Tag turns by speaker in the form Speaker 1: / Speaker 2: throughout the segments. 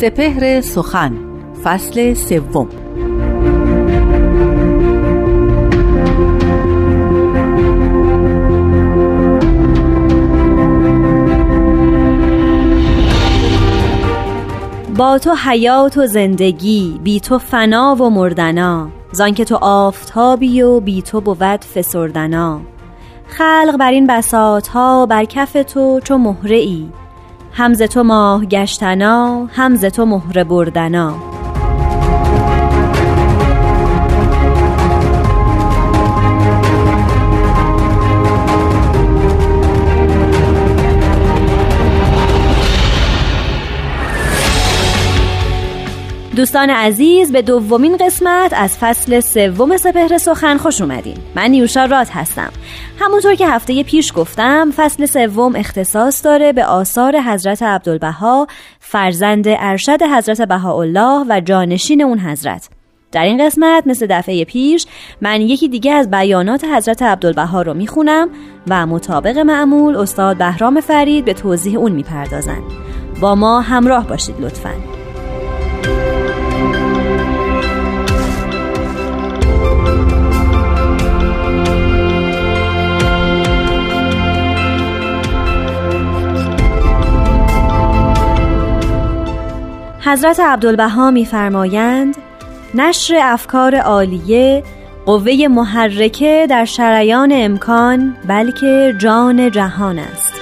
Speaker 1: سپهر سخن فصل سوم.
Speaker 2: با تو حیات و زندگی بی تو فنا و مردنا. زان که تو آفتابی و بی تو بود فسردنا. خلق بر این بساط ها بر کف تو چو مهره ای همز تو ماه گشتنا همز تو مهره بردنا. دوستان عزیز به دومین قسمت از فصل سوم سپهر سخن خوش اومدین. من نیوشا راد هستم. همونطور که هفته پیش گفتم فصل سوم اختصاص داره به آثار حضرت عبدالبها فرزند ارشد حضرت بهاءالله و جانشین اون حضرت. در این قسمت مثل دفعه پیش من یکی دیگه از بیانات حضرت عبدالبها رو می‌خونم و مطابق معمول استاد بهرام فرید به توضیح اون می‌پردازن. با ما همراه باشید لطفاً. حضرت عبدالبها میفرمایند نشر افکار عالیه قوه محرکه در شریان امکان بلکه جان جهان است.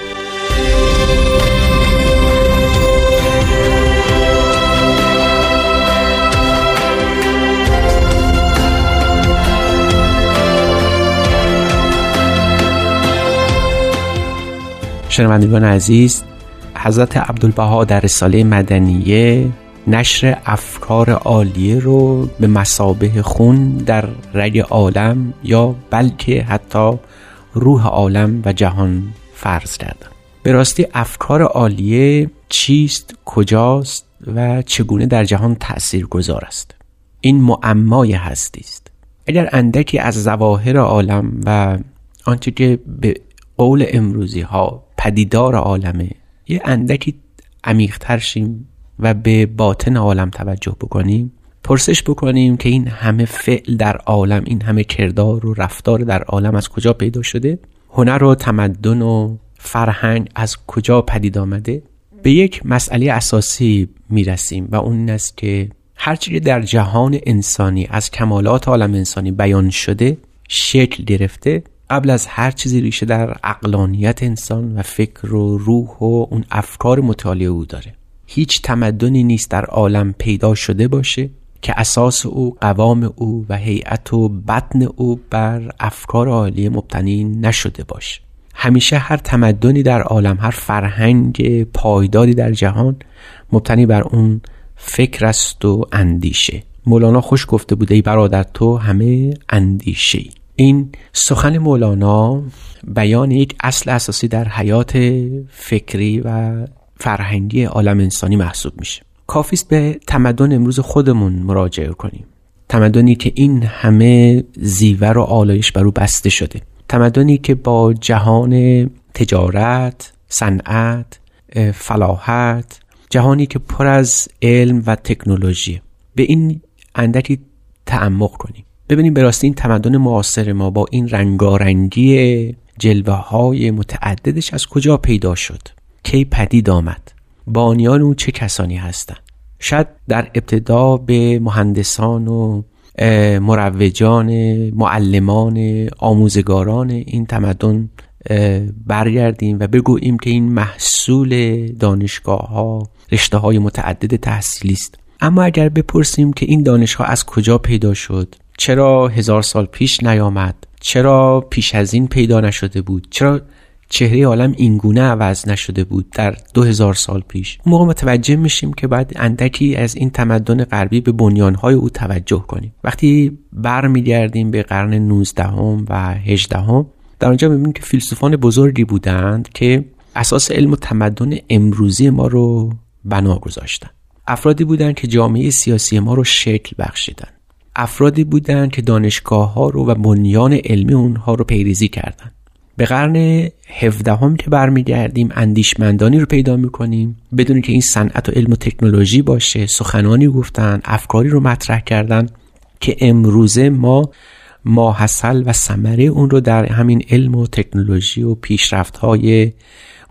Speaker 3: شنوندگان عزیز حضرت عبدالبها در رساله مدنیه نشر افکار عالیه رو به مسابه خون در رگ عالم یا بلکه حتی روح عالم و جهان فرض کردن به راستی افکار عالیه چیست کجاست و چگونه در جهان تأثیر گذار است؟ این معمای هستی است اگر اندکی از ظواهر عالم و آنچه که به قول امروزی ها پدیدار عالمه یه اندکی عمیقتر شیم و به باطن عالم توجه بکنیم پرسش بکنیم که این همه فعل در عالم این همه کردار و رفتار در عالم از کجا پیدا شده؟ هنر و تمدن و فرهنگ از کجا پدید آمده؟ به یک مسئله اساسی می‌رسیم و اون این است که هرچی در جهان انسانی از کمالات عالم انسانی بیان شده شکل گرفته قبل از هر چیزی ریشه در اقلانیت انسان و فکر و روح و اون افکار مطالعه او داره. هیچ تمدنی نیست در عالم پیدا شده باشه که اساس او قوام او و هیئت و بطن او بر افکار عالی مبتنی نشده باشه. همیشه هر تمدنی در عالم هر فرهنگ پایداری در جهان مبتنی بر اون فکر است و اندیشه. مولانا خوش گفته بوده ای برادر تو همه اندیشه این سخن مولانا بیان یک اصل اساسی در حیات فکری و فرهنگی عالم انسانی محسوب میشه. کافیست به تمدن امروز خودمون مراجعه کنیم. تمدنی که این همه زیور و آلایش بر او بسته شده. تمدنی که با جهان تجارت صنعت فلاحت جهانی که پر از علم و تکنولوژی. به این اندکی تعمق کنیم. ببینیم به راستی این تمدن معاصر ما با این رنگارنگی جلوه های متعددش از کجا پیدا شد؟ کی پدید آمد؟ بانیان اون چه کسانی هستند؟ شاید در ابتدا به مهندسان و مروجان معلمان آموزگاران این تمدن برگردیم و بگوییم که این محصول دانشگاه ها رشته های متعدد تحصیلی است. اما اگر بپرسیم که این دانشگاه از کجا پیدا شد؟ چرا هزار سال پیش نیامد؟ چرا پیش از این پیدا نشده بود؟ چرا چهره عالم اینگونه عوض نشده بود در دو هزار سال پیش؟ موقع متوجه میشیم که باید اندکی از این تمدن غربی به بنیانهای او توجه کنیم. وقتی برمیگردیم به قرن 19 و 18 در آنجا می‌بینیم که فیلسوفان بزرگی بودند که اساس علم و تمدن امروزی ما رو بنا گذاشتن. افرادی بودند که جامعه سیاسی ما رو شکل بخشیدند افرادی بودند که دانشگاه ها رو و بنیان علمی اونها رو پیریزی کردند به قرن هفدهم که برمیگردیم اندیشمندانی رو پیدا می‌کنیم. بدون که این صنعت و علم و تکنولوژی باشه سخنانی گفتن افکاری رو مطرح کردن که امروزه ما ماحصل و ثمره اون رو در همین علم و تکنولوژی و پیشرفت های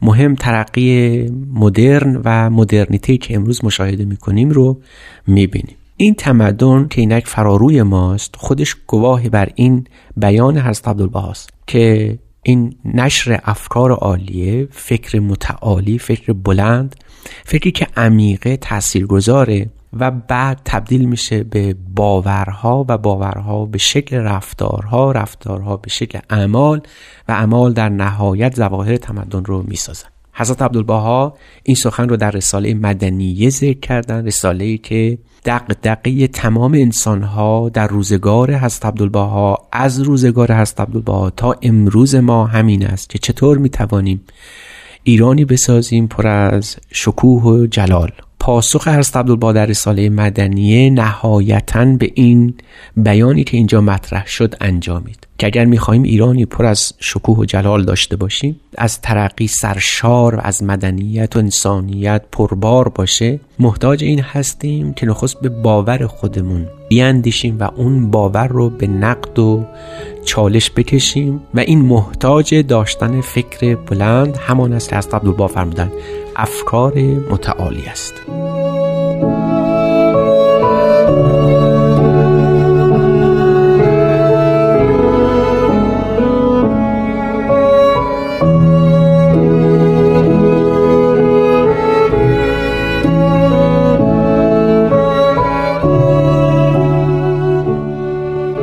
Speaker 3: مهم ترقی مدرن و مدرنیته که امروز مشاهده می‌کنیم رو می‌بینیم. این تمدن که اینک فراروی ماست خودش گواه بر این بیان حضرت عبدالبهاست که این نشر افکار عالیه فکر متعالی فکر بلند فکری که عمیقه تاثیرگذاره و بعد تبدیل میشه به باورها و باورها به شکل رفتارها رفتارها به شکل اعمال و اعمال در نهایت ظواهر تمدن رو می‌سازن. حضرت عبدالبها این سخن رو در رساله مدنیه ذکر کردن رساله ای که دقدقه تمام انسانها در روزگار حضرت عبدالبها از روزگار حضرت عبدالبها تا امروز ما همین است که چطور می‌توانیم ایرانی بسازیم پر از شکوه و جلال. پاسخ حضرت عبدالبها در رساله مدنیه نهایتا به این بیانی که اینجا مطرح شد انجامید. که اگر می‌خواهیم ایرانی پر از شکوه و جلال داشته باشیم از ترقی سرشار و از مدنیت و انسانیت پربار باشه محتاج این هستیم که نخست به باور خودمون بیاندیشیم و اون باور رو به نقد و چالش بکشیم. و این محتاج داشتن فکر بلند همان است که از فرمودن افکار متعالی است.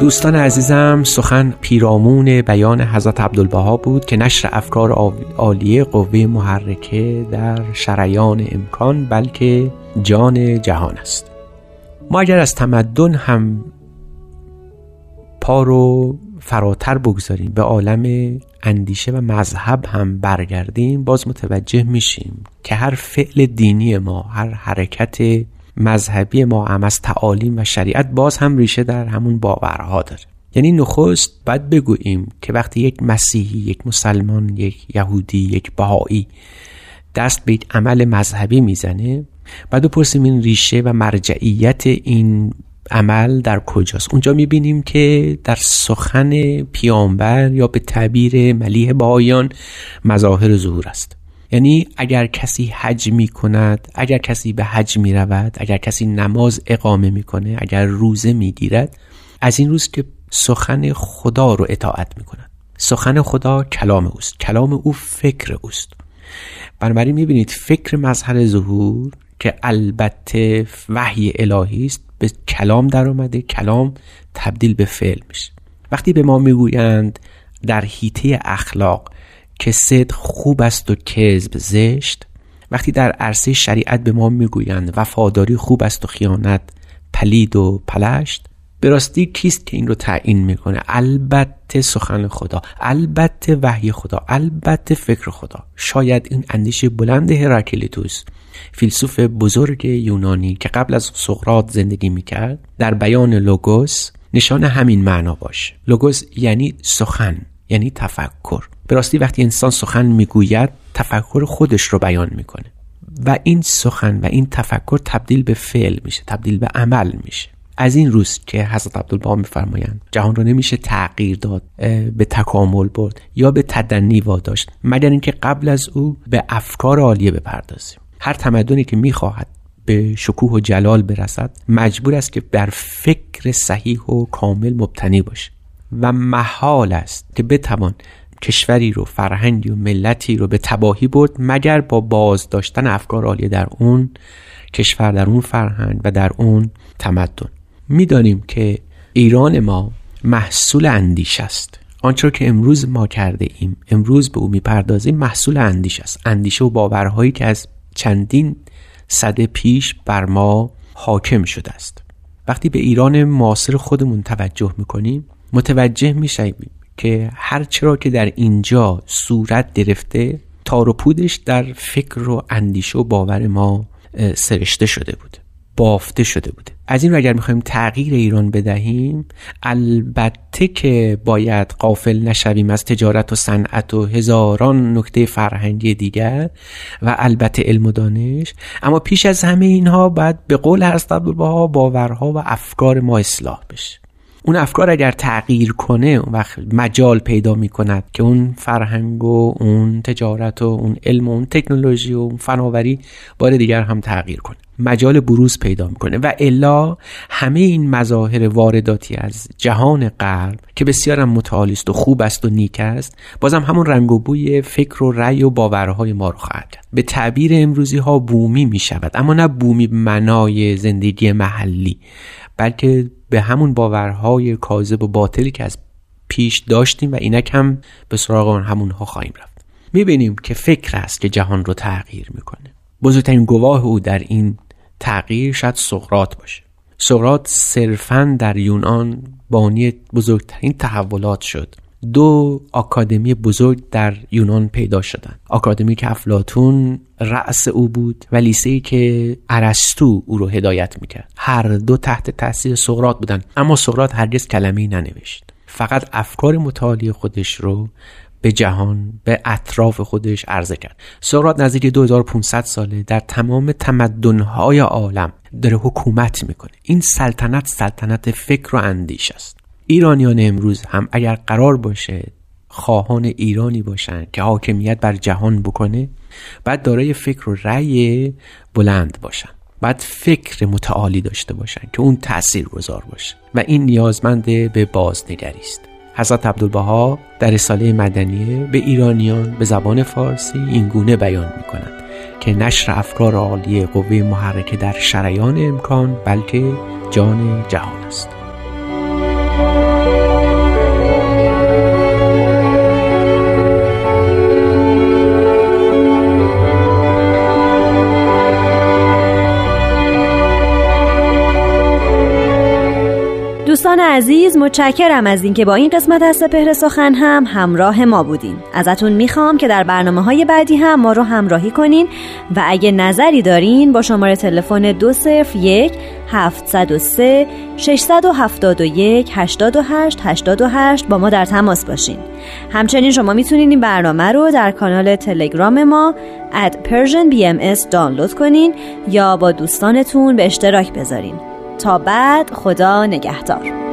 Speaker 3: دوستان عزیزم سخن پیرامون بیان حضرت عبدالبها بود که نشر افکار عالیه قوه محرکه در شریان امکان بلکه جان جهان است. ما اگر از تمدن هم پا رو فراتر بگذاریم به عالم اندیشه و مذهب هم برگردیم باز متوجه میشیم که هر فعل دینی ما هر حرکت مذهبی ما هم از تعالیم و شریعت باز هم ریشه در همون باورها داره. یعنی نخست باید بگوییم که وقتی یک مسیحی یک مسلمان یک یهودی یک بهایی دست به یک عمل مذهبی می‌زنه بعد بپرسیم این ریشه و مرجعیت این عمل در کجاست. اونجا می‌بینیم که در سخن پیامبر یا به تعبیر ملیح بهایان مظاهر ظهور است. یعنی اگر کسی حج می کند اگر کسی به حج می رود اگر کسی نماز اقامه می کنه اگر روزه می گیرد از این روز که سخن خدا رو اطاعت می کند سخن خدا کلام اوست کلام او فکر اوست. بنابراین می بینید فکر مظهر ظهور که البته وحی الهی است به کلام در آمده کلام تبدیل به فعل میشه. وقتی به ما می‌گویند در حیطه اخلاق که صدق خوب است و کذب زشت وقتی در عرصه شریعت به ما می‌گویند وفاداری خوب است و خیانت پلید و پلشت به راستی کیست که این رو تعیین می‌کنه؟ البته سخن خدا البته وحی خدا البته فکر خدا. شاید این اندیشه بلند هراکلیتوس فیلسوف بزرگ یونانی که قبل از سقراط زندگی می‌کرد در بیان لوگوس نشان همین معنا باشه لوگوس یعنی سخن یعنی تفکر. به راستی وقتی انسان سخن می‌گوید تفکر خودش رو بیان می‌کنه. و این سخن و این تفکر تبدیل به فعل میشه تبدیل به عمل میشه. از این روز که حضرت عبدالبها میفرمایند جهان رو نمیشه تغییر داد به تکامل برد یا به تدنی واداشت مگر اینکه قبل از او به افکار عالیه بپردازیم. هر تمدنی که می‌خواهد به شکوه و جلال برسد مجبور است که بر فکر صحیح و کامل مبتنی باشه. و محال است که بتوان کشوری رو فرهنگی و ملتی رو به تباهی برد مگر با باز داشتن افکار عالیه در اون کشور در اون فرهنگ و در اون تمدن. می‌دانیم که ایران ما محصول اندیش است. آنچه که امروز ما کرده ایم امروز به او می‌پردازیم محصول اندیش است. اندیشه و باورهایی که از چندین صده پیش بر ما حاکم شده است. وقتی به ایران معاصر خودمون توجه می‌کنیم متوجه میشیم که هر چرا که در اینجا صورت گرفته تار و پودش در فکر و اندیشه و باور ما سرشته شده بود بافته شده بوده از این رو اگر می‌خوایم تغییر ایران بدهیم البته که باید قافل نشویم از تجارت و صنعت و هزاران نکته فرهنگی دیگر و البته علم و دانش اما پیش از همه اینها باید به قول حضرت عبدالبها باورها و افکار ما اصلاح بشه. اون افکار اگر تغییر کنه اون وقت مجال پیدا می کند که اون فرهنگ و اون تجارت و اون علم و اون تکنولوژی و اون فناوری بار دیگر هم تغییر کنه. مجال بروز پیدا می‌کنه و الا همه این مظاهر وارداتی از جهان غرب که بسیار هم متعالی است و خوب است و نیک است بازم همون رنگ و بوی فکر و رأی و باورهای ما رو خواهد به تعبیر امروزی ها بومی می شود اما نه بومی منای زندگی محلی. بلکه به همون باورهای کاذب و باطلی که از پیش داشتیم و اینک هم به سراغ همونها خواهیم رفت. می‌بینیم که فکر است که جهان رو تغییر می‌کنه. بزرگترین گواه او در این تغییر شاید سقرات باشه. سقرات صرفا در یونان بانی بزرگترین تحولات شد. دو آکادمی بزرگ در یونان پیدا شدند. آکادمی که افلاتون رأس او بود و لیسه که ارسطو او رو هدایت می‌کرد. هر دو تحت تاثیر سقراط بودند. اما سقراط هرگز کلمه ننوشت. فقط افکار متعالی خودش رو به جهان به اطراف خودش عرضه کرد. سقراط نزدیک 2500 ساله در تمام تمدنهای عالم داره حکومت می‌کنه. این سلطنت سلطنت فکر و اندیش است. ایرانیان امروز هم اگر قرار باشه خواهان ایرانی باشند که حاکمیت بر جهان بکنه بعد دارای فکر و رأی بلند باشن. بعد فکر متعالی داشته باشن که اون تأثیر گذار باشه. و این نیازمند به بازنگری است. حضرت عبدالبها در رساله مدنیه به ایرانیان به زبان فارسی این گونه بیان می کند که نشر افکار عالی قوه محرکه در شریان امکان بلکه جان جهان است.
Speaker 2: عزیز متشکرم از اینکه با این قسمت از سپهر سخن هم همراه ما بودین. ازتون می‌خوام که در برنامه های بعدی هم ما رو همراهی کنین و اگه نظری دارین با شماره تلفن 201 703 671 828 828 با ما در تماس باشین. همچنین شما می‌تونین این برنامه رو در کانال تلگرام ما at persianbms دانلود کنین یا با دوستانتون به اشتراک بذارین. تا بعد خدا نگهدار.